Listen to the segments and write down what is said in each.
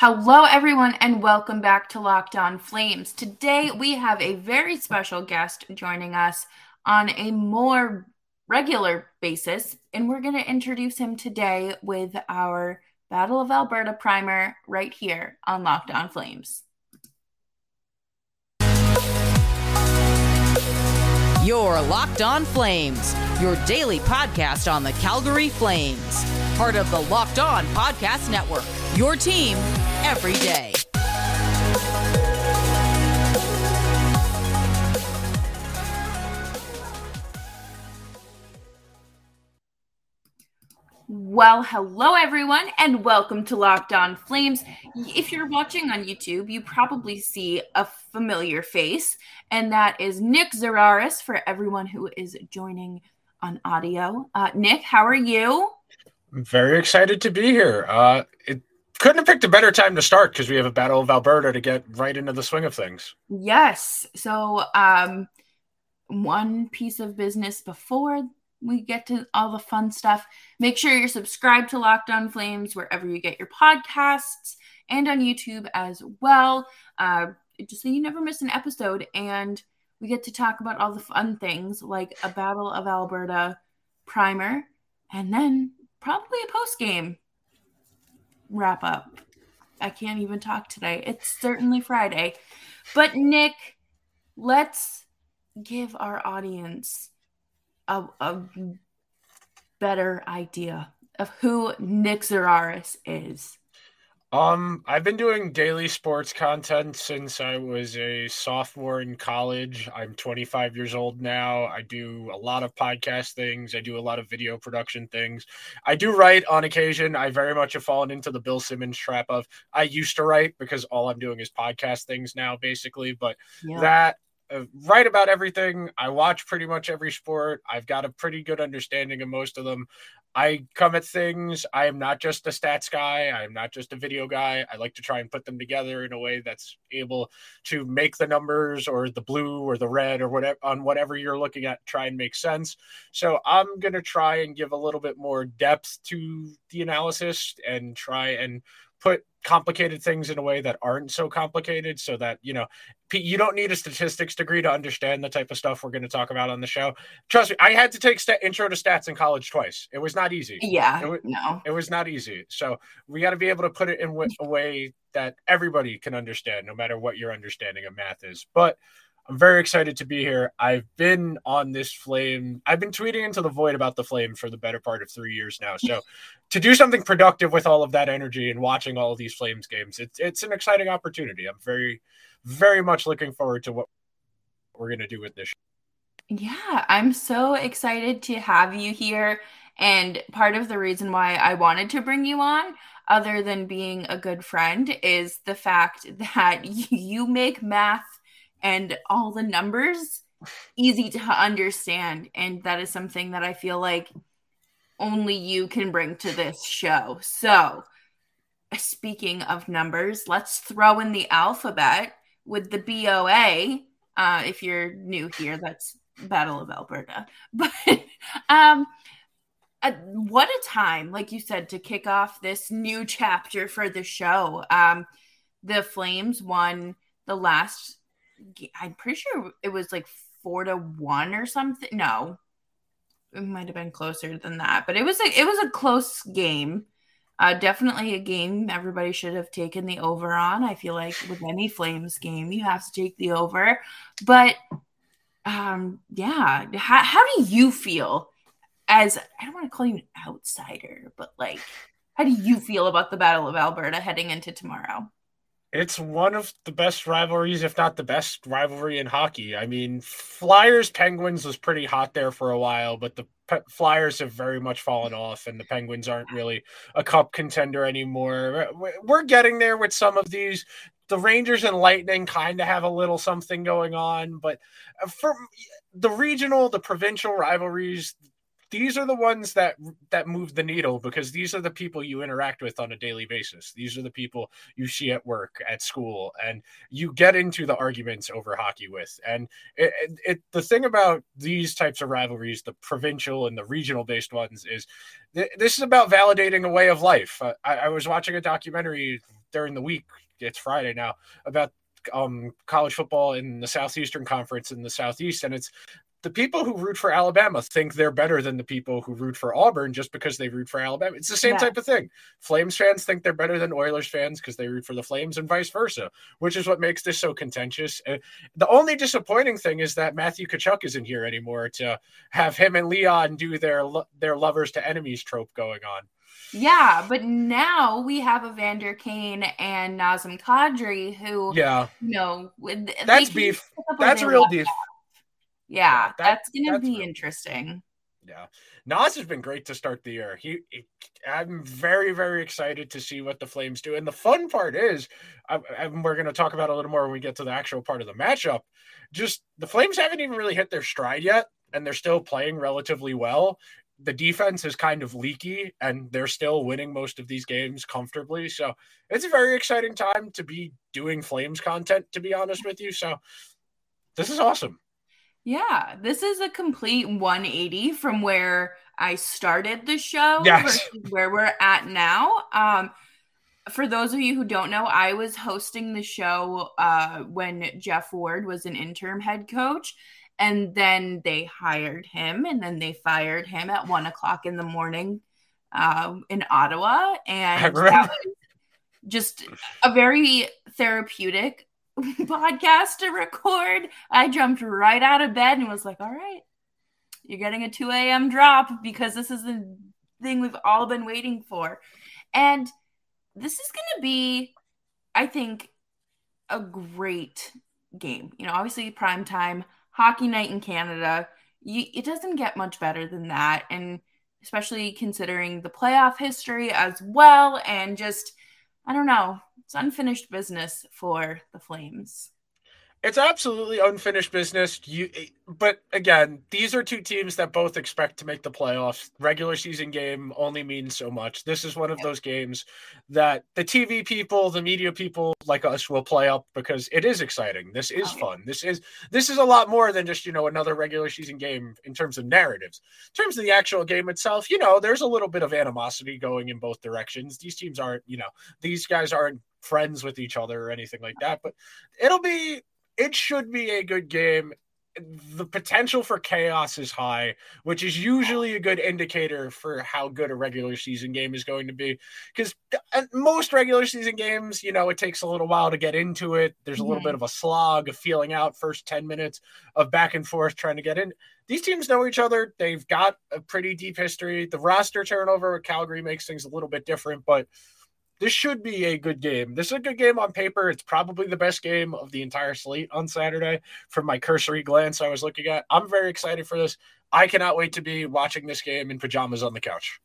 Hello, everyone, and welcome back to Locked On Flames. Today, we have a very special guest joining us on a more regular basis, and we're going to introduce him today with our Battle of Alberta primer right here on Locked On Flames. Your Locked On Flames, your daily podcast on the Calgary Flames. Part of the Locked On Podcast Network, your team every day. Well, hello everyone, and welcome to Locked On Flames. If you're watching on YouTube, you probably see a familiar face, and that is Nick Zararis for everyone who is joining on audio. Uh, Nick, how are you? I'm very excited to be here. Uh, it couldn't have picked a better time to start because we have a Battle of Alberta to get right into the swing of things. Yes. So, um, one piece of business before we get to all the fun stuff. Make sure you're subscribed to Locked On Flames wherever you get your podcasts and on YouTube as well, uh, just so you never miss an episode. And we get to talk about all the fun things like a Battle of Alberta primer and then probably a post game wrap up. I can't even talk today. It's certainly Friday. But Nick, let's give our audience a, a better idea of who Nick Zararis is? Um, I've been doing daily sports content since I was a sophomore in college. I'm 25 years old now. I do a lot of podcast things. I do a lot of video production things. I do write on occasion. I very much have fallen into the Bill Simmons trap of I used to write because all I'm doing is podcast things now, basically. But yeah. that Uh, write about everything. I watch pretty much every sport. I've got a pretty good understanding of most of them. I come at things. I am not just a stats guy. I am not just a video guy. I like to try and put them together in a way that's able to make the numbers or the blue or the red or whatever on whatever you're looking at try and make sense. So I'm going to try and give a little bit more depth to the analysis and try and put complicated things in a way that aren't so complicated so that you know you don't need a statistics degree to understand the type of stuff we're going to talk about on the show. Trust me i had to take st- intro to stats in college twice. It was not easy. Yeah it was, no. it was not easy. So we got to be able to put it in a way that everybody can understand no matter what your understanding of math is. But I'm very excited to be here. I've been on this flame. I've been tweeting into the void about the flame for the better part of three years now. So to do something productive with all of that energy and watching all of these flames games, it's it's an exciting opportunity. I'm very, very much looking forward to what we're gonna do with this. Yeah, I'm so excited to have you here. And part of the reason why I wanted to bring you on, other than being a good friend, is the fact that you make math and all the numbers easy to understand. And that is something that I feel like only you can bring to this show. So, speaking of numbers, let's throw in the alphabet with the BOA. Uh, if you're new here, that's Battle of Alberta. But um, uh, what a time, like you said, to kick off this new chapter for the show. Um, the Flames won the last I'm pretty sure it was like four to one or something. No, it might have been closer than that, but it was a it was a close game. Uh, definitely a game everybody should have taken the over on. I feel like with any Flames game, you have to take the over. But um, yeah, how, how do you feel as I don't want to call you an outsider, but like, how do you feel about the Battle of Alberta heading into tomorrow? It's one of the best rivalries, if not the best rivalry in hockey. I mean, Flyers Penguins was pretty hot there for a while, but the Pe- Flyers have very much fallen off, and the Penguins aren't really a cup contender anymore. We're getting there with some of these. The Rangers and Lightning kind of have a little something going on, but uh, for the regional, the provincial rivalries, these are the ones that that move the needle because these are the people you interact with on a daily basis these are the people you see at work at school and you get into the arguments over hockey with and it, it, it the thing about these types of rivalries the provincial and the regional based ones is th- this is about validating a way of life uh, I, I was watching a documentary during the week. It's Friday now about um, college football in the Southeastern Conference in the Southeast, and it's the people who root for Alabama think they're better than the people who root for Auburn just because they root for Alabama. It's the same yeah. type of thing. Flames fans think they're better than Oilers fans because they root for the Flames and vice versa, which is what makes this so contentious. And the only disappointing thing is that Matthew Tkachuk isn't here anymore to have him and Leon do their their lovers to enemies trope going on. Yeah, but now we have a Evander Kane and Nazem Kadri who, yeah, you know, that's beef. That's real beef. Yeah, yeah that, that's gonna be interesting. Yeah, Naz has been great to start the year. He, he, I'm very, very excited to see what the Flames do. And the fun part is, I, and we're going to talk about a little more when we get to the actual part of the matchup. Just the Flames haven't even really hit their stride yet, and they're still playing relatively well. The defense is kind of leaky, and they're still winning most of these games comfortably. So it's a very exciting time to be doing Flames content, to be honest with you. So this is awesome. Yeah, this is a complete 180 from where I started the show yes. versus where we're at now. Um, for those of you who don't know, I was hosting the show uh, when Geoff Ward was an interim head coach, and then they hired him, and then they fired him at one o'clock in the morning uh, in Ottawa, and just a very therapeutic podcast to record, I jumped right out of bed and was like, all right, you're getting a 2 a.m. drop because this is the thing we've all been waiting for. And this is going to be, I think, a great game. You know, obviously, prime time, hockey night in Canada. You, it doesn't get much better than that. And especially considering the playoff history as well. And just, I don't know, it's unfinished business for the Flames. It's absolutely unfinished business. You, but again, these are two teams that both expect to make the playoffs. Regular season game only means so much. This is one of those games that the TV people, the media people like us will play up because it is exciting. This is oh, fun. This is this is a lot more than just you know another regular season game in terms of narratives. In terms of the actual game itself, you know, there's a little bit of animosity going in both directions. These teams aren't, you know, these guys aren't friends with each other or anything like that. But it'll be it should be a good game. The potential for chaos is high, which is usually a good indicator for how good a regular season game is going to be. Because most regular season games, you know, it takes a little while to get into it. There's a little mm-hmm. bit of a slog of feeling out first 10 minutes of back and forth trying to get in. These teams know each other. They've got a pretty deep history. The roster turnover with Calgary makes things a little bit different, but this should be a good game. This is a good game on paper. It's probably the best game of the entire slate on Saturday from my cursory glance I was looking at. I'm very excited for this. I cannot wait to be watching this game in pajamas on the couch.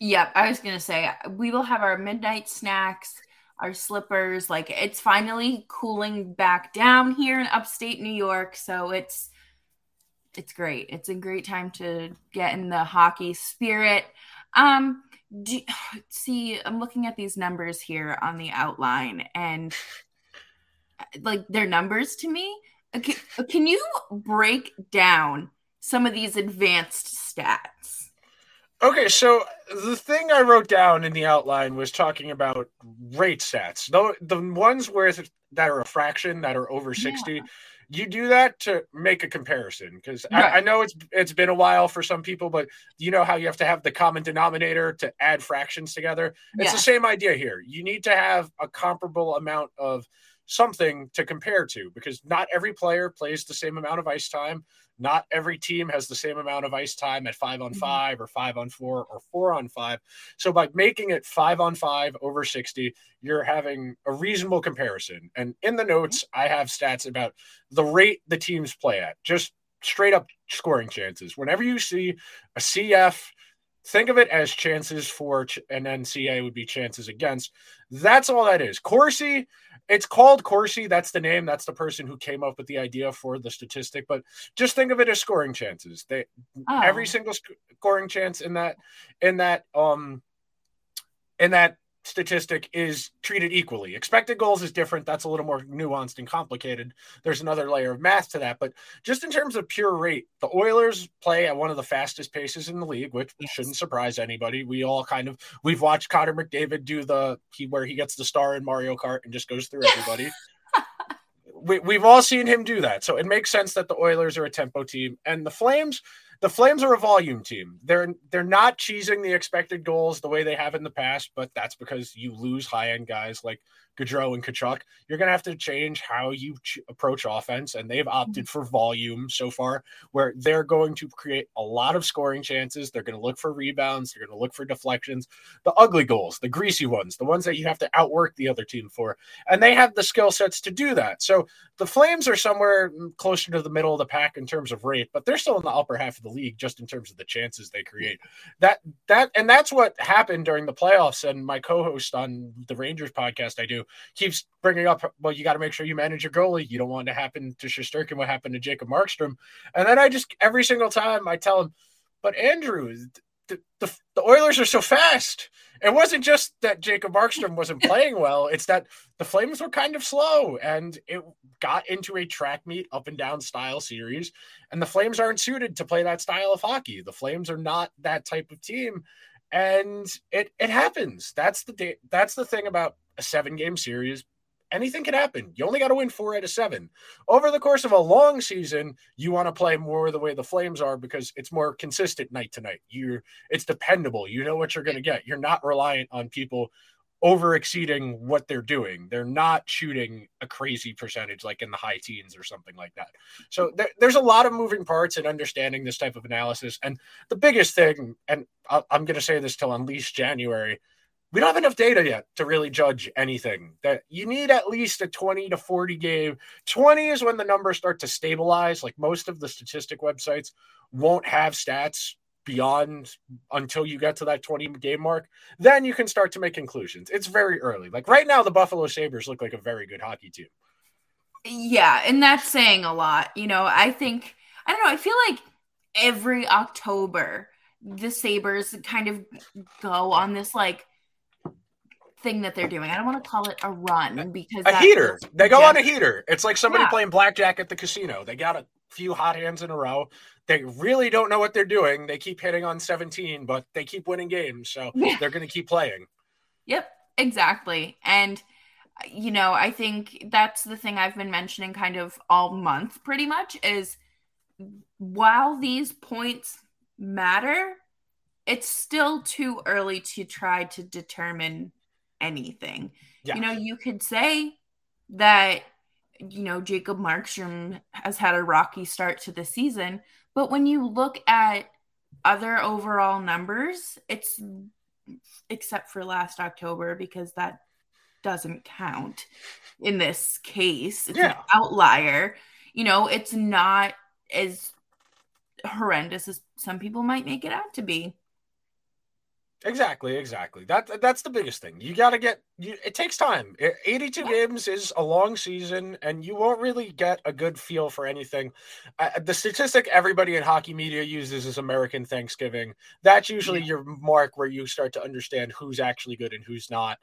Yep, I was going to say we will have our midnight snacks, our slippers. Like it's finally cooling back down here in upstate New York, so it's it's great. It's a great time to get in the hockey spirit. Um do, see i'm looking at these numbers here on the outline and uh, like they're numbers to me. Uh, can, uh, can you break down some of these advanced stats? Okay so the thing i wrote down in the outline was talking about rate stats. The, the ones where that are a fraction that are over 60 yeah you do that to make a comparison because right. I, I, know it's it's been a while for some people, but you know how you have to have the common denominator to add fractions together. It's yeah. the same idea here. You need to have a comparable amount of something to compare to because not every player plays the same amount of ice time. Not every team has the same amount of ice time at five on mm-hmm. five or five on four or four on five. So by making it five on five over 60, you're having a reasonable comparison. And in the notes, mm-hmm. I have stats about the rate the teams play at, just straight up scoring chances. Whenever you see a CF, think of it as chances for, and then CA would be chances against. That's all that is. Corsi it's called Corsi. That's the name. That's the person who came up with the idea for the statistic. But just think of it as scoring chances. They oh. every single sc- scoring chance in that in that um in that statistic is treated equally. Expected goals is different. That's a little more nuanced and complicated. There's another layer of math to that. But just in terms of pure rate, the Oilers play at one of the fastest paces in the league, which yes. shouldn't surprise anybody. We all kind of we've watched Connor McDavid do the he where he gets the star in Mario Kart and just goes through everybody. we, we've all seen him do that. So it makes sense that the Oilers are a tempo team and the Flames the Flames are a volume team. They're they're not cheesing the expected goals the way they have in the past, but that's because you lose high end guys like Gaudreau and Tkachuk, you're going to have to change how you ch- approach offense. And they've opted mm-hmm. for volume so far, where they're going to create a lot of scoring chances. They're going to look for rebounds. They're going to look for deflections, the ugly goals, the greasy ones, the ones that you have to outwork the other team for. And they have the skill sets to do that. So the Flames are somewhere mm, closer to the middle of the pack in terms of rate, but they're still in the upper half of the league just in terms of the chances they create. That, that, and that's what happened during the playoffs. And my co host on the Rangers podcast, I do keeps bringing up, well, you got to make sure you manage your goalie. You don't want to happen to Shesterkin what happened to Jacob Markstrom. And then I just every single time I tell him, but Andrew, the, the, the Oilers are so fast. It wasn't just that Jacob Markstrom wasn't playing well; it's that the Flames were kind of slow, and it got into a track meet up and down style series. And the Flames aren't suited to play that style of hockey. The Flames are not that type of team, and it it happens. That's the that's the thing about a seven game series, anything can happen. You only got to win four out of seven. Over the course of a long season, you want to play more the way the Flames are because it's more consistent night to night. You're it's dependable. You know what you're going to get. You're not reliant on people over exceeding what they're doing. They're not shooting a crazy percentage like in the high teens or something like that. So there, there's a lot of moving parts in understanding this type of analysis. And the biggest thing, and I'm going to say this till Unleash January, we don't have enough data yet to really judge anything. That you need at least a 20 to 40 game. 20 is when the numbers start to stabilize. Like most of the statistic websites won't have stats beyond until you get to that 20 game mark. Then you can start to make conclusions. It's very early. Like right now, the Buffalo Sabres look like a very good hockey team. Yeah, and that's saying a lot. You know, I think I don't know, I feel like every October the Sabres kind of go on this like thing that they're doing. I don't want to call it a run because a heater. They go on a heater. It's like somebody yeah. playing blackjack at the casino. They got a few hot hands in a row. They really don't know what they're doing. They keep hitting on 17, but they keep winning games, so they're going to keep playing. Yep, exactly. And you know, I think that's the thing I've been mentioning kind of all month pretty much is while these points matter, it's still too early to try to determine anything. Yeah. You know, you could say that, you know, Jacob Markstrom has had a rocky start to the season, but when you look at other overall numbers, it's except for last October because that doesn't count in this case. It's yeah. an outlier. You know, it's not as horrendous as some people might make it out to be. Exactly, exactly. That that's the biggest thing. You got to get. You, it takes time. 82 games is a long season, and you won't really get a good feel for anything. Uh, the statistic everybody in hockey media uses is American Thanksgiving. That's usually yeah. your mark where you start to understand who's actually good and who's not.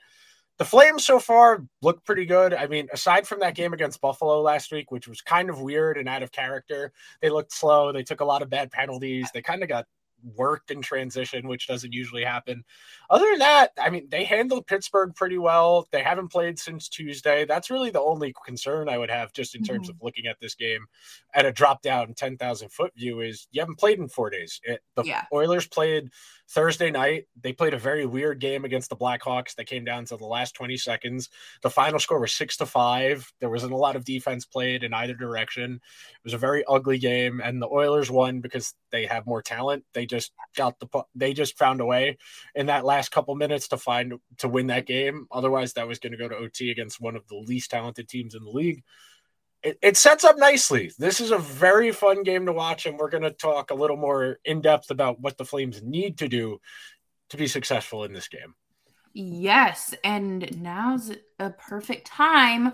The Flames so far look pretty good. I mean, aside from that game against Buffalo last week, which was kind of weird and out of character, they looked slow. They took a lot of bad penalties. They kind of got worked in transition, which doesn't usually happen. Other than that, I mean, they handled Pittsburgh pretty well. They haven't played since Tuesday. That's really the only concern I would have just in terms mm-hmm. of looking at this game at a drop down 10,000 foot view is you haven't played in four days. It, the yeah. Oilers played Thursday night, they played a very weird game against the Blackhawks that came down to the last 20 seconds. The final score was six to five. There wasn't a lot of defense played in either direction. It was a very ugly game, and the Oilers won because they have more talent. They just got the they just found a way in that last couple minutes to find to win that game. Otherwise, that was going to go to OT against one of the least talented teams in the league it, it sets up nicely. This is a very fun game to watch, and we're going to talk a little more in depth about what the Flames need to do to be successful in this game. Yes, and now's a perfect time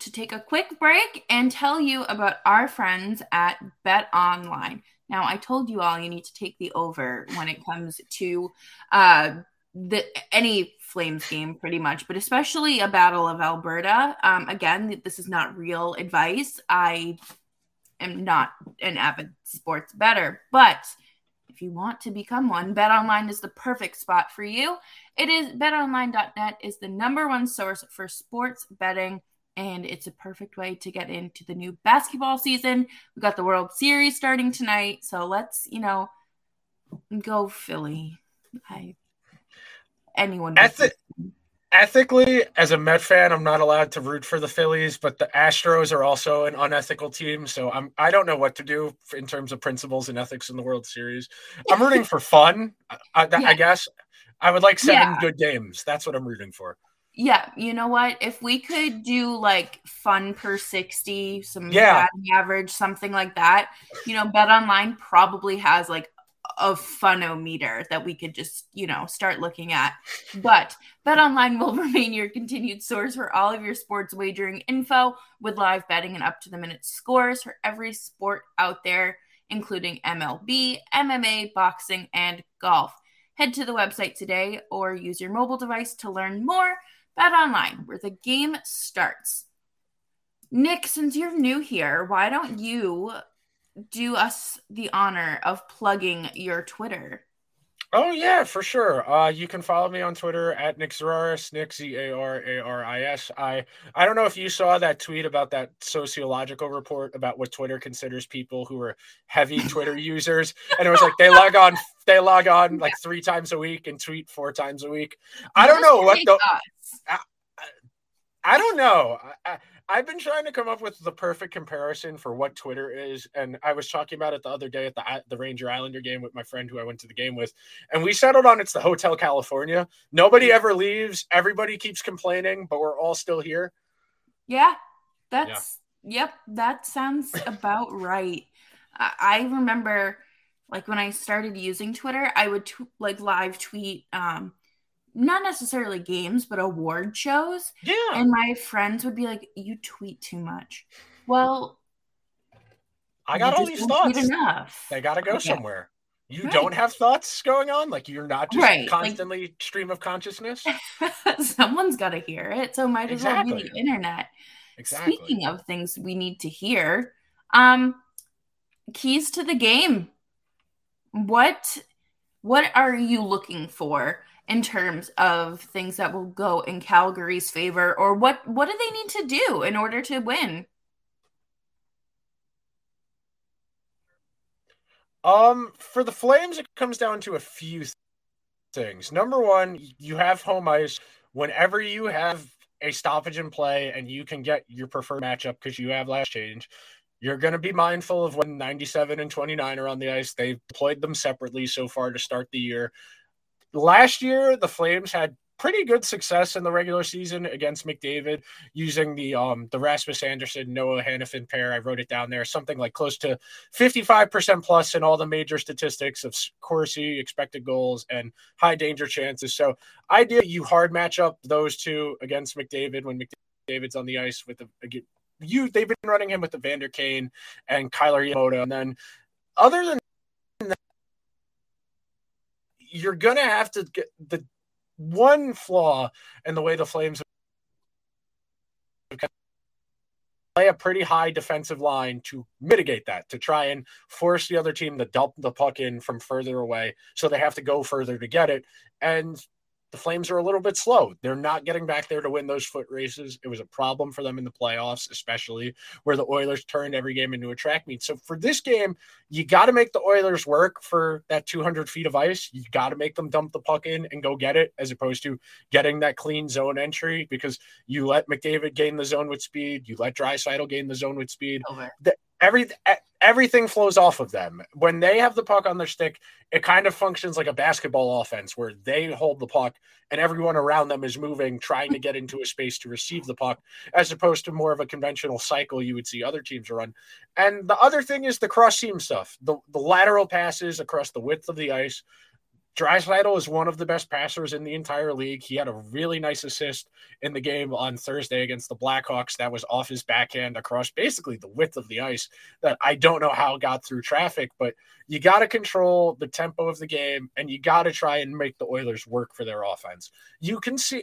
to take a quick break and tell you about our friends at BetOnline. Now, I told you all you need to take the over when it comes to uh, the any Flames game pretty much, but especially a Battle of Alberta. Um, again, this is not real advice. I am not an avid sports better, but if you want to become one, BetOnline is the perfect spot for you. It is betonline.net is the number one source for sports betting and it's a perfect way to get into the new basketball season. We got the World Series starting tonight, so let's, you know, go Philly. I anyone Ethi- ethically as a Met fan, I'm not allowed to root for the Phillies, but the Astros are also an unethical team, so I'm I don't know what to do in terms of principles and ethics in the World Series. I'm rooting for fun, I, I, yeah. I guess. I would like seven yeah. good games. That's what I'm rooting for. Yeah, you know what? If we could do like fun per 60, some yeah. average, something like that, you know, BetOnline probably has like a funometer that we could just, you know, start looking at. But BetOnline will remain your continued source for all of your sports wagering info with live betting and up to the minute scores for every sport out there, including MLB, MMA, boxing, and golf. Head to the website today or use your mobile device to learn more BetOnline, where the game starts. Nick, since you're new here, why don't you do us the honor of plugging your Twitter? Oh yeah, for sure. Uh, you can follow me on Twitter at Nick Zararis, Nick Z A R A R I S. I I don't know if you saw that tweet about that sociological report about what Twitter considers people who are heavy Twitter users, and it was like they log on they log on like three times a week and tweet four times a week. I don't know what the I, I, don't know. I, I've been trying to come up with the perfect comparison for what Twitter is, and I was talking about it the other day at the the Ranger Islander game with my friend who I went to the game with, and we settled on it's the Hotel California. Nobody ever leaves. Everybody keeps complaining, but we're all still here. Yeah, that's yeah. yep. That sounds about right. I, I remember, like when I started using Twitter, I would t- like live tweet um not necessarily games, but award shows. Yeah. And my friends would be like, "You tweet too much." Well, I got all these thoughts. Enough. They got to go okay. somewhere. You right. don't have thoughts going on, like you're not just right. constantly like, stream of consciousness. Someone's got to hear it, so might as exactly. well be the internet. Exactly. Speaking of things we need to hear, um, keys to the game. What what are you looking for in terms of things that will go in Calgary's favor or what what do they need to do in order to win? Um for the Flames it comes down to a few things. Number 1, you have home ice whenever you have a stoppage in play and you can get your preferred matchup because you have last change. You're going to be mindful of when 97 and 29 are on the ice. They've deployed them separately so far to start the year last year the Flames had pretty good success in the regular season against McDavid using the um the Rasmus Andersson Noah Hanifin pair. I wrote it down there, something like close to 55% plus in all the major statistics of Corsi, expected goals, and high danger chances. So ideally you hard match up those two against McDavid when McDavid's on the ice with the you they've been running him with the Vander Kane and Kailer Yamamoto. And then other than you're gonna have to get the one flaw in the way the Flames play a pretty high defensive line to mitigate that, to try and force the other team to dump the puck in from further away, so they have to go further to get it. And the Flames are a little bit slow. They're not getting back there to win those foot races. It was a problem for them in the playoffs, especially where the Oilers turned every game into a track meet. So for this game, you got to make the Oilers work for that 200 feet of ice. You got to make them dump the puck in and go get it, as opposed to getting that clean zone entry because you let McDavid gain the zone with speed, you let Draisaitl gain the zone with speed. Over. The, every everything flows off of them. When they have the puck on their stick, it kind of functions like a basketball offense where they hold the puck and everyone around them is moving, trying to get into a space to receive the puck, as opposed to more of a conventional cycle you would see other teams run. And the other thing is the cross seam stuff, the, the lateral passes across the width of the ice Draisaitl is one of the best passers in the entire league. He had a really nice assist in the game on Thursday against the Blackhawks that was off his backhand across basically the width of the ice that I don't know how got through traffic, but you got to control the tempo of the game and you got to try and make the Oilers work for their offense. You can see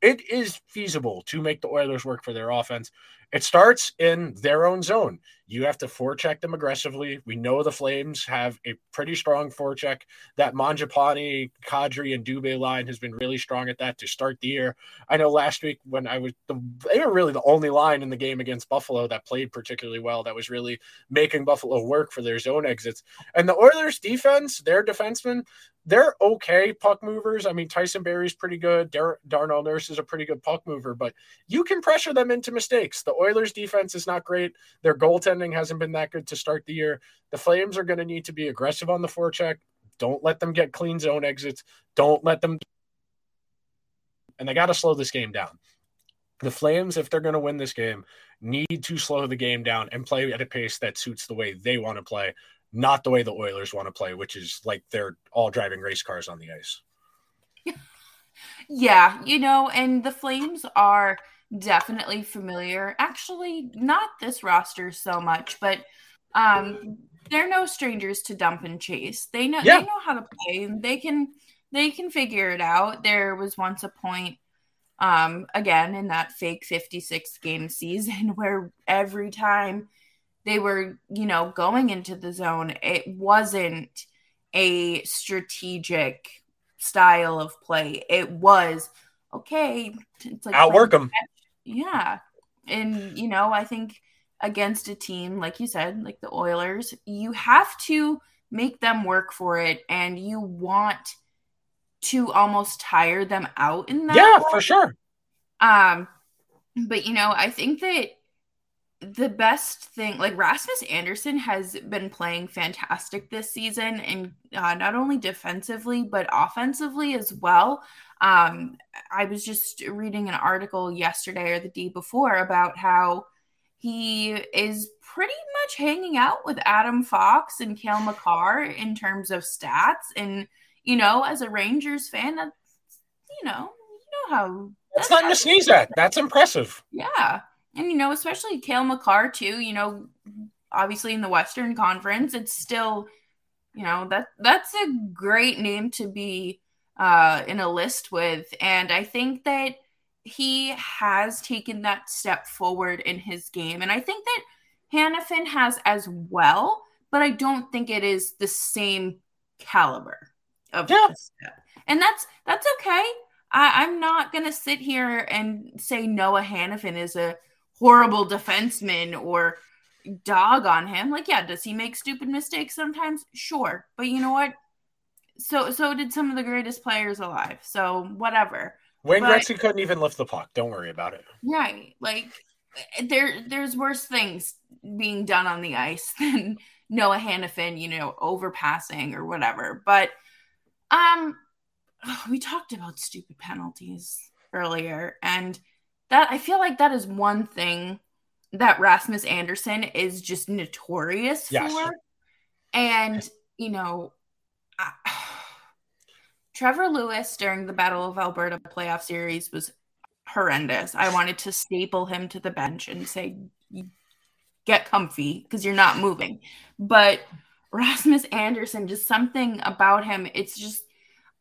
it is feasible to make the Oilers work for their offense. It starts in their own zone. You have to forecheck them aggressively. We know the Flames have a pretty strong forecheck. That Mangiapane, Kadri, and Dubé line has been really strong at that to start the year. I know last week when I was, the, they were really the only line in the game against Buffalo that played particularly well. That was really making Buffalo work for their zone exits. And the Oilers' defense, their defensemen, they're okay puck movers. I mean, Tyson Barrie's pretty good. Dar- Darnell Nurse is a pretty good puck mover, but you can pressure them into mistakes. The Oilers' defense is not great. Their goaltending hasn't been that good to start the year. The Flames are going to need to be aggressive on the forecheck. Don't let them get clean zone exits. Don't let them. And they got to slow this game down. The Flames, if they're going to win this game, need to slow the game down and play at a pace that suits the way they want to play not the way the Oilers want to play, which is like they're all driving race cars on the ice. Yeah, you know, and the Flames are definitely familiar. Actually, not this roster so much, but um they're no strangers to dump and chase. They know yeah. they know how to play. And They can they can figure it out. There was once a point um again in that fake 56 game season where every time they were, you know, going into the zone, it wasn't a strategic style of play. It was okay. It's like outwork them. Yeah, and you know, I think against a team like you said, like the Oilers, you have to make them work for it, and you want to almost tire them out in that. Yeah, for sure. Um, but you know, I think that the best thing like Rasmus Andersson has been playing fantastic this season and uh, not only defensively but offensively as well. Um, I was just reading an article yesterday or the day before about how he is pretty much hanging out with Adam Fox and Cale Makar in terms of stats. And, you know, as a Rangers fan, that's, you know, you know how. That's, that's nothing to sneeze at. That's impressive. Yeah and you know, especially Cale Makar, too. You know, obviously in the Western Conference, it's still, you know, that that's a great name to be uh, in a list with, and I think that he has taken that step forward in his game, and I think that Hanifin has as well, but I don't think it is the same caliber of yeah. step, and that's that's okay. I, I'm not gonna sit here and say Noah Hanifin is a horrible defenseman or dog on him. Like, yeah, does he make stupid mistakes sometimes? Sure. But you know what? So so did some of the greatest players alive. So whatever. Wayne but, Gretzky couldn't even lift the puck. Don't worry about it. Right. Like there there's worse things being done on the ice than Noah Hanifin, you know, overpassing or whatever. But um we talked about stupid penalties earlier and that I feel like that is one thing that Rasmus Andersson is just notorious yes. for. And, you know, Trevor Lewis during the Battle of Alberta playoff series was horrendous. I wanted to staple him to the bench and say, get comfy because you're not moving. But Rasmus Andersson, just something about him, it's just,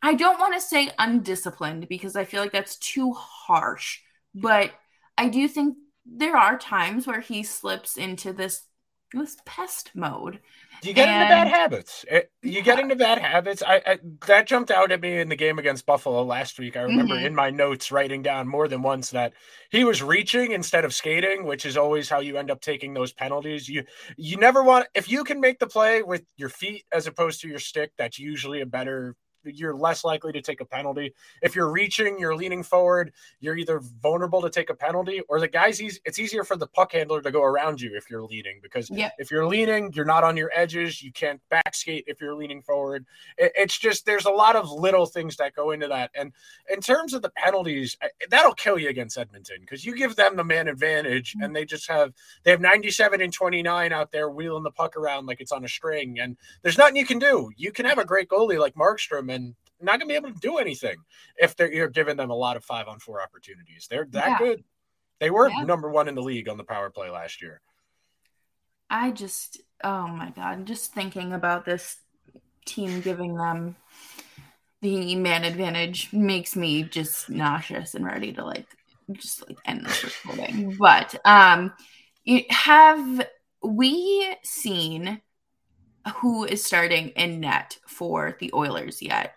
I don't want to say undisciplined because I feel like that's too harsh but I do think there are times where he slips into this this pest mode. You get and, into bad habits. Eh, you get into bad habits. I, I, that jumped out at me in the game against Buffalo last week. I remember mm-hmm. in my notes writing down more than once that he was reaching instead of skating, which is always how you end up taking those penalties. You you never want if you can make the play with your feet as opposed to your stick. That's usually a better you're less likely to take a penalty. If you're reaching, you're leaning forward, you're either vulnerable to take a penalty or the guys it's easier for the puck handler to go around you if you're leaning because yep. if you're leaning, you're not on your edges, you can't back skate if you're leaning forward. It, it's just there's a lot of little things that go into that. And in terms of the penalties, that'll kill you against Edmonton because you give them the man advantage mm-hmm. and they just have they have 97 and 29 out there wheeling the puck around like it's on a string and there's nothing you can do. You can have a great goalie like Markstrom and not going to be able to do anything if they're you're giving them a lot of five on four opportunities. They're that yeah. good. They were yeah. number one in the league on the power play last year. I just, oh my God, just thinking about this team giving them the man advantage makes me just nauseous and ready to like just like end this recording. But um, have we seen who is starting in net for the Oilers yet?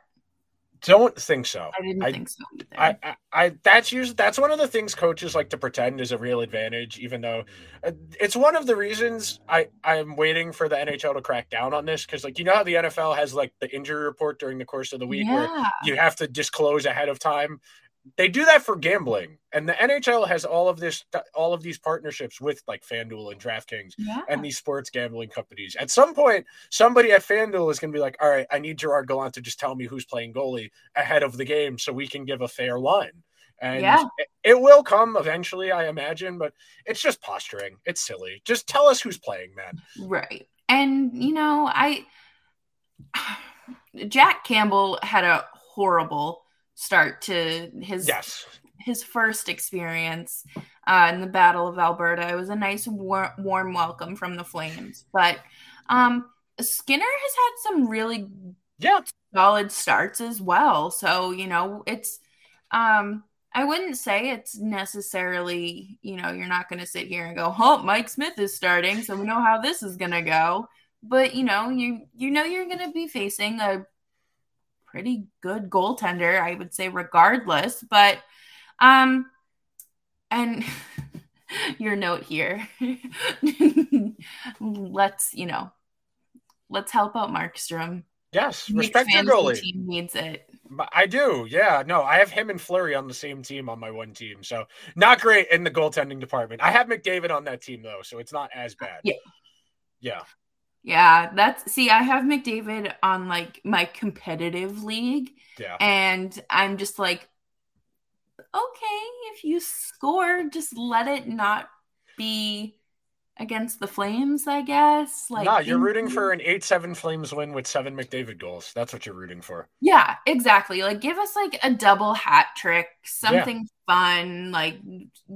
Don't think so. I didn't I, think so either. I, I, I, that's usually that's one of the things coaches like to pretend is a real advantage, even though uh, it's one of the reasons I I'm waiting for the NHL to crack down on this because like you know how the NFL has like the injury report during the course of the week yeah. where you have to disclose ahead of time they do that for gambling. And the nhl has all of this all of these partnerships with like fanduel and draftkings yeah. and these sports gambling companies. At some point somebody at fanduel is going to be like all right i need gerard gallant to just tell me who's playing goalie ahead of the game so we can give a fair line. And yeah. it, it will come eventually i imagine but it's just posturing. It's silly. Just tell us who's playing man. Right. And you know i jack campbell had a horrible start to his yes. his first experience uh, in the Battle of Alberta. It was a nice war- warm welcome from the Flames, but um, Skinner has had some really yeah solid starts as well. So you know it's um, I wouldn't say it's necessarily you know you're not going to sit here and go, "Oh, Mike Smith is starting, so we know how this is going to go." But you know you you know you're going to be facing a pretty good goaltender, I would say, regardless. But, um, and your note here, let's, you know, let's help out Markstrom. Yes, respect your goalie. Team needs it. I do. Yeah. No, I have him and Fleury on the same team on my one team. So not great in the goaltending department. I have McDavid on that team though, so it's not as bad. Yeah. Yeah. Yeah, that's see, I have McDavid on like my competitive league. Yeah. And I'm just like, okay, if you score, just let it not be against the Flames, I guess. Like No, you're rooting for an 8-7 Flames win with seven McDavid goals. That's what you're rooting for. Yeah, exactly. Like give us like a double hat trick, something yeah. fun, like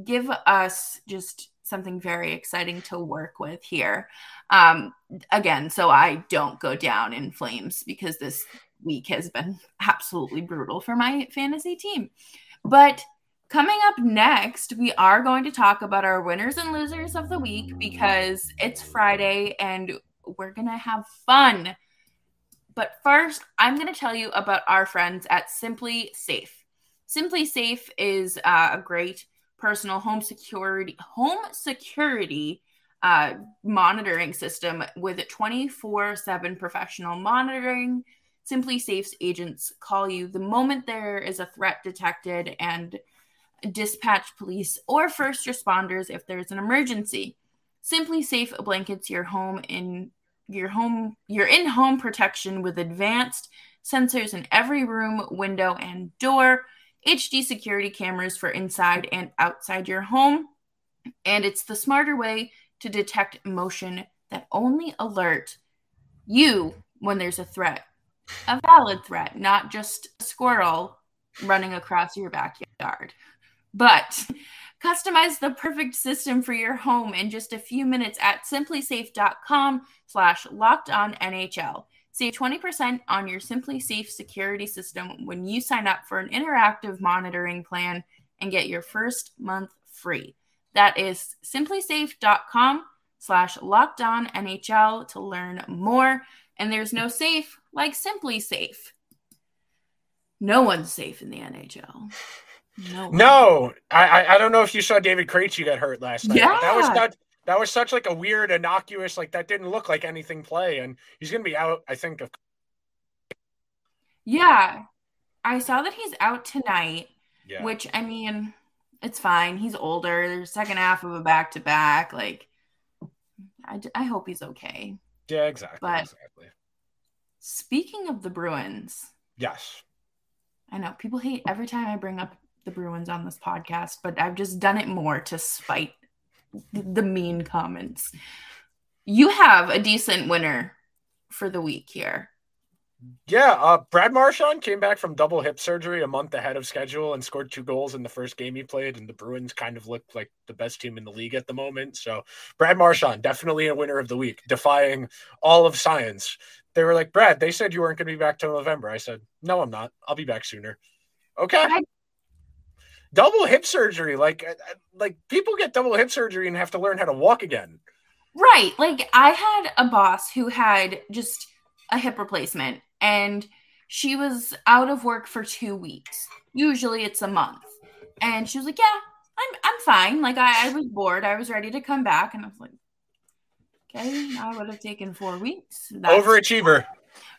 give us just something very exciting to work with here. Um, again, so I don't go down in flames because this week has been absolutely brutal for my fantasy team. But coming up next, we are going to talk about our winners and losers of the week because it's Friday and we're going to have fun. But first, I'm going to tell you about our friends at SimpliSafe. Simply Safe is uh, a great personal home security home security uh, monitoring system with 24/7 professional monitoring. SimpliSafe's agents call you the moment there is a threat detected and dispatch police or first responders if there's an emergency. SimpliSafe blankets your home in your home your in-home protection with advanced sensors in every room, window, and door HD security cameras for inside and outside your home. And it's the smarter way to detect motion that only alert you when there's a threat, a valid threat, not just a squirrel running across your backyard. But customize the perfect system for your home in just a few minutes at simplisafe.com slash locked on NHL. Save 20% on your SimpliSafe security system when you sign up for an interactive monitoring plan and get your first month free. That is simplisafe.com slash locked on NHL to learn more. And there's no safe like SimpliSafe. No one's safe in the NHL. No, no, I I don't know if you saw David Krejci got hurt last night. Yeah, that was that that was such like a weird, innocuous, like that didn't look like anything play, and he's gonna be out. I think of. Yeah, I saw that he's out tonight. Yeah. Which I mean, it's fine. He's older. Second half of a back to back. Like, I I hope he's okay. Yeah, exactly. But exactly. Speaking of the Bruins. Yes. I know people hate every time I bring up the Bruins on this podcast, but I've just done it more to spite the mean comments. You have a decent winner for the week here. Yeah, uh, Brad Marchand came back from double hip surgery a month ahead of schedule and scored two goals in the first game he played. And the Bruins kind of looked like the best team in the league at the moment. So Brad Marchand, definitely a winner of the week, defying all of science. They were like, Brad, they said you weren't going to be back till November. I said, No, I'm not. I'll be back sooner. Okay. I- double hip surgery, like uh, uh, like people get double hip surgery and have to learn how to walk again. Right. Like I had a boss who had just a hip replacement and she was out of work for two weeks. Usually it's a month. And she was like, Yeah, I'm I'm fine. Like I, I was bored. I was ready to come back. And I was like, Okay, I would have taken four weeks. That's Overachiever.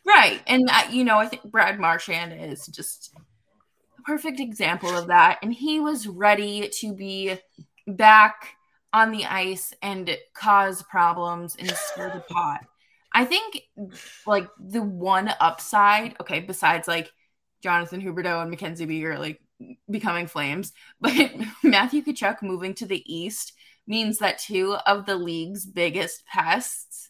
Right. And uh, you know, I think Brad Marchand is just perfect example of that. And he was ready to be back on the ice and cause problems and stir the pot. I think like the one upside, okay, besides like Jonathan Huberdeau and Mackenzie Weegar like becoming flames, but Matthew Tkachuk moving to the East means that two of the league's biggest pests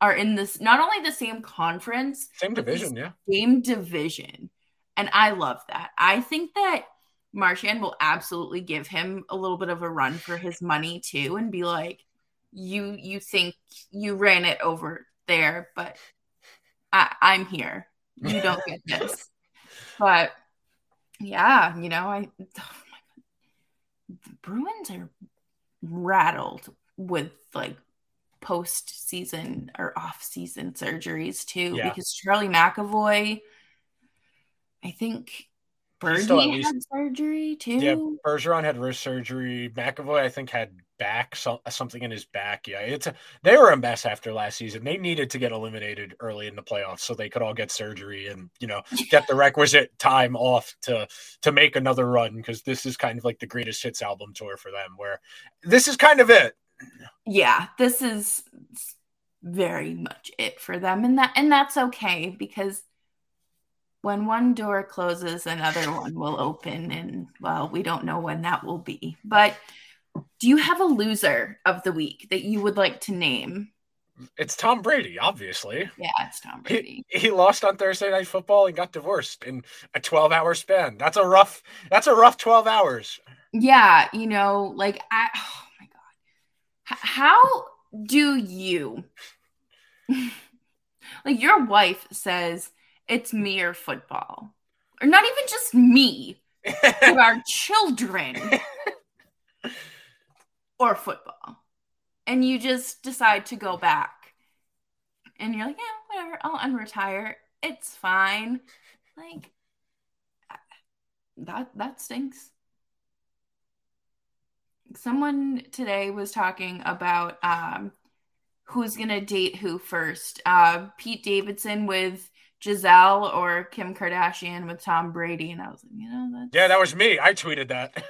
are in this not only the same conference, same division, yeah, same division, and I love that. I think that Marchand will absolutely give him a little bit of a run for his money too, and be like, "You, you think you ran it over there, but I, I'm here. You don't get this. but yeah, you know, I oh the Bruins are rattled with like post season or off season surgeries too, yeah. because Charlie McAvoy, I think Bergie had surgery too. Yeah, Bergeron had wrist surgery. McAvoy, I think, had back so, uh, something in his back. Yeah, it's a, they were a mess after last season. They needed to get eliminated early in the playoffs so they could all get surgery and you know get the requisite time off to to make another run because this is kind of like the greatest hits album tour for them. Where this is kind of it. Yeah, this is very much it for them, and that and that's okay because when one door closes, another one will open. And well, we don't know when that will be. But do you have a loser of the week that you would like to name? It's Tom Brady, obviously. Yeah, it's Tom Brady. He, he lost on Thursday night football and got divorced in a 12 hour span. That's a rough, that's a rough 12 hours. Yeah, you know, like I oh my god. How do you like your wife says it's me or football. Or not even just me, to our children or football. And you just decide to go back. And you're like, yeah, whatever, I'll unretire. It's fine. Like that that stinks. Someone today was talking about um who's gonna date who first. Uh Pete Davidson with Gisele or Kim Kardashian with Tom Brady, and I was like, you know, that's... yeah, that was me. I tweeted that.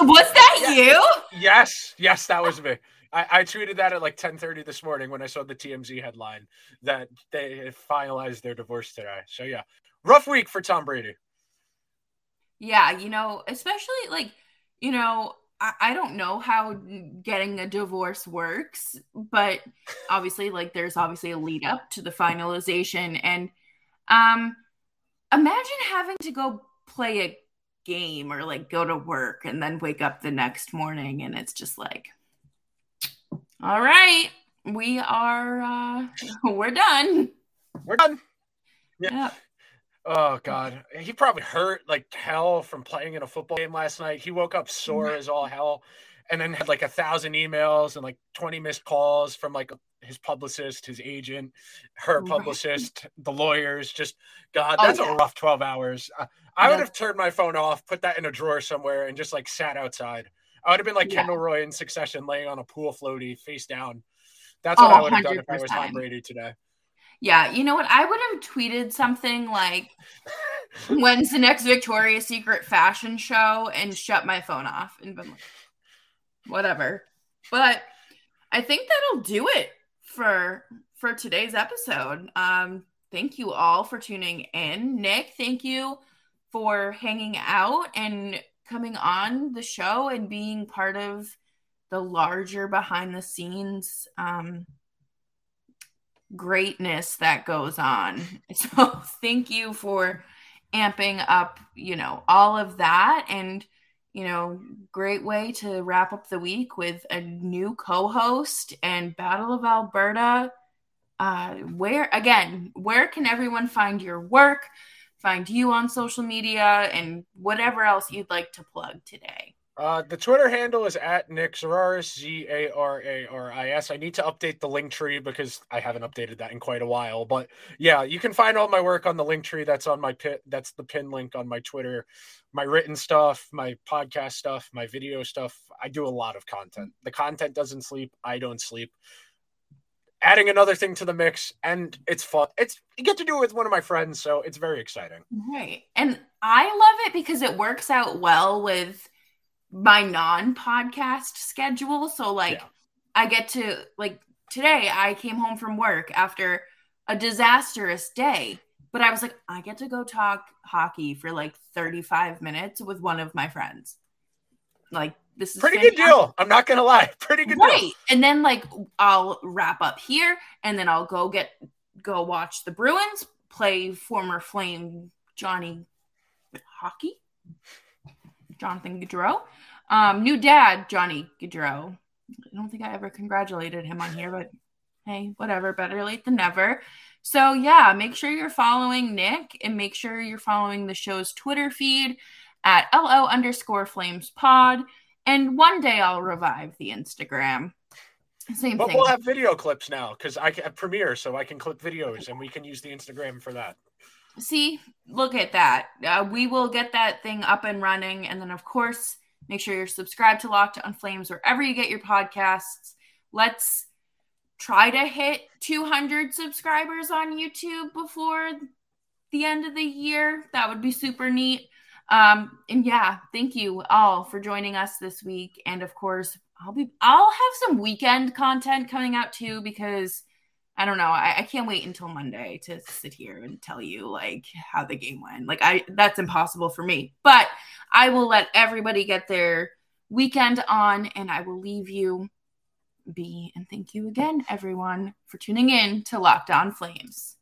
was that yeah. you? Yes, yes, that was me. I, I tweeted that at like 10:30 this morning when I saw the TMZ headline that they finalized their divorce today. So yeah, rough week for Tom Brady. Yeah, you know, especially like, you know, I, don't know how getting a divorce works, but obviously, like, there's obviously a lead up to the finalization. And um, imagine having to go play a game or like go to work and then wake up the next morning and it's just like, all right, we are, uh, we're done. We're done. Yeah. Yep. Oh God, he probably hurt like hell from playing in a football game last night. He woke up sore as all hell, and then had like a thousand emails and like twenty missed calls from like his publicist, his agent, her publicist, the lawyers. Just God, oh, that's oh, yeah. a rough twelve hours. I, I would have turned my phone off, put that in a drawer somewhere, and just like sat outside. I would have been like yeah. Kendall Roy in Succession, laying on a pool floaty, face down. That's what oh, I would have done if I was Tom Brady today. Yeah, you know what? I would have tweeted something like, "When's the next Victoria's Secret fashion show?" and shut my phone off and been like, whatever. But I think that'll do it for for today's episode. Um, thank you all for tuning in. Nick, thank you for hanging out and coming on the show and being part of the larger behind the scenes um, greatness that goes on. So thank you for amping up, you know, all of that and you know, great way to wrap up the week with a new co-host and Battle of Alberta. Uh, where again, where can everyone find your work, find you on social media, and whatever else you'd like to plug today? Uh, the Twitter handle is at Nick Zararis, Z A R A R I S. I need to update the link tree because I haven't updated that in quite a while. But yeah, you can find all my work on the link tree. That's on my pit. That's the pin link on my Twitter. My written stuff, my podcast stuff, my video stuff. I do a lot of content. The content doesn't sleep. I don't sleep. Adding another thing to the mix, and it's fun. It's you get to do it with one of my friends, so it's very exciting. Right, and I love it because it works out well with my non-podcast schedule. So like yeah. I get to like today I came home from work after a disastrous day, but I was like I get to go talk hockey for like 35 minutes with one of my friends. Like this is pretty fantastic. good deal. I'm not gonna lie, pretty good right. deal. And then like I'll wrap up here, and then I'll go get go watch the Bruins play former Flame Johnny hockey. Jonathan Gaudreau. Um, new dad, Johnny Gaudreau. I don't think I ever congratulated him on here, but hey, whatever. Better late than never. So yeah, make sure you're following Nick and make sure you're following the show's Twitter feed at LO underscore flames pod. And one day I'll revive the Instagram. Same thing. but thing. we'll have video clips now because I can Premiere, so I can clip videos and we can use the Instagram for that. See, look at that. Uh, we will get that thing up and running. And then, of course, make sure you're subscribed to Locked on Flames wherever you get your podcasts. Let's try to hit 200 subscribers on YouTube before the end of the year. That would be super neat. Um, and yeah, thank you all for joining us this week. And of course, I'll be I'll have some weekend content coming out too because I don't know. I, I, can't wait until Monday to sit here and tell you like how the game went. Like I that's impossible for me. But I will let everybody get their weekend on and I will leave you be and thank you again everyone for tuning in to Locked On Flames.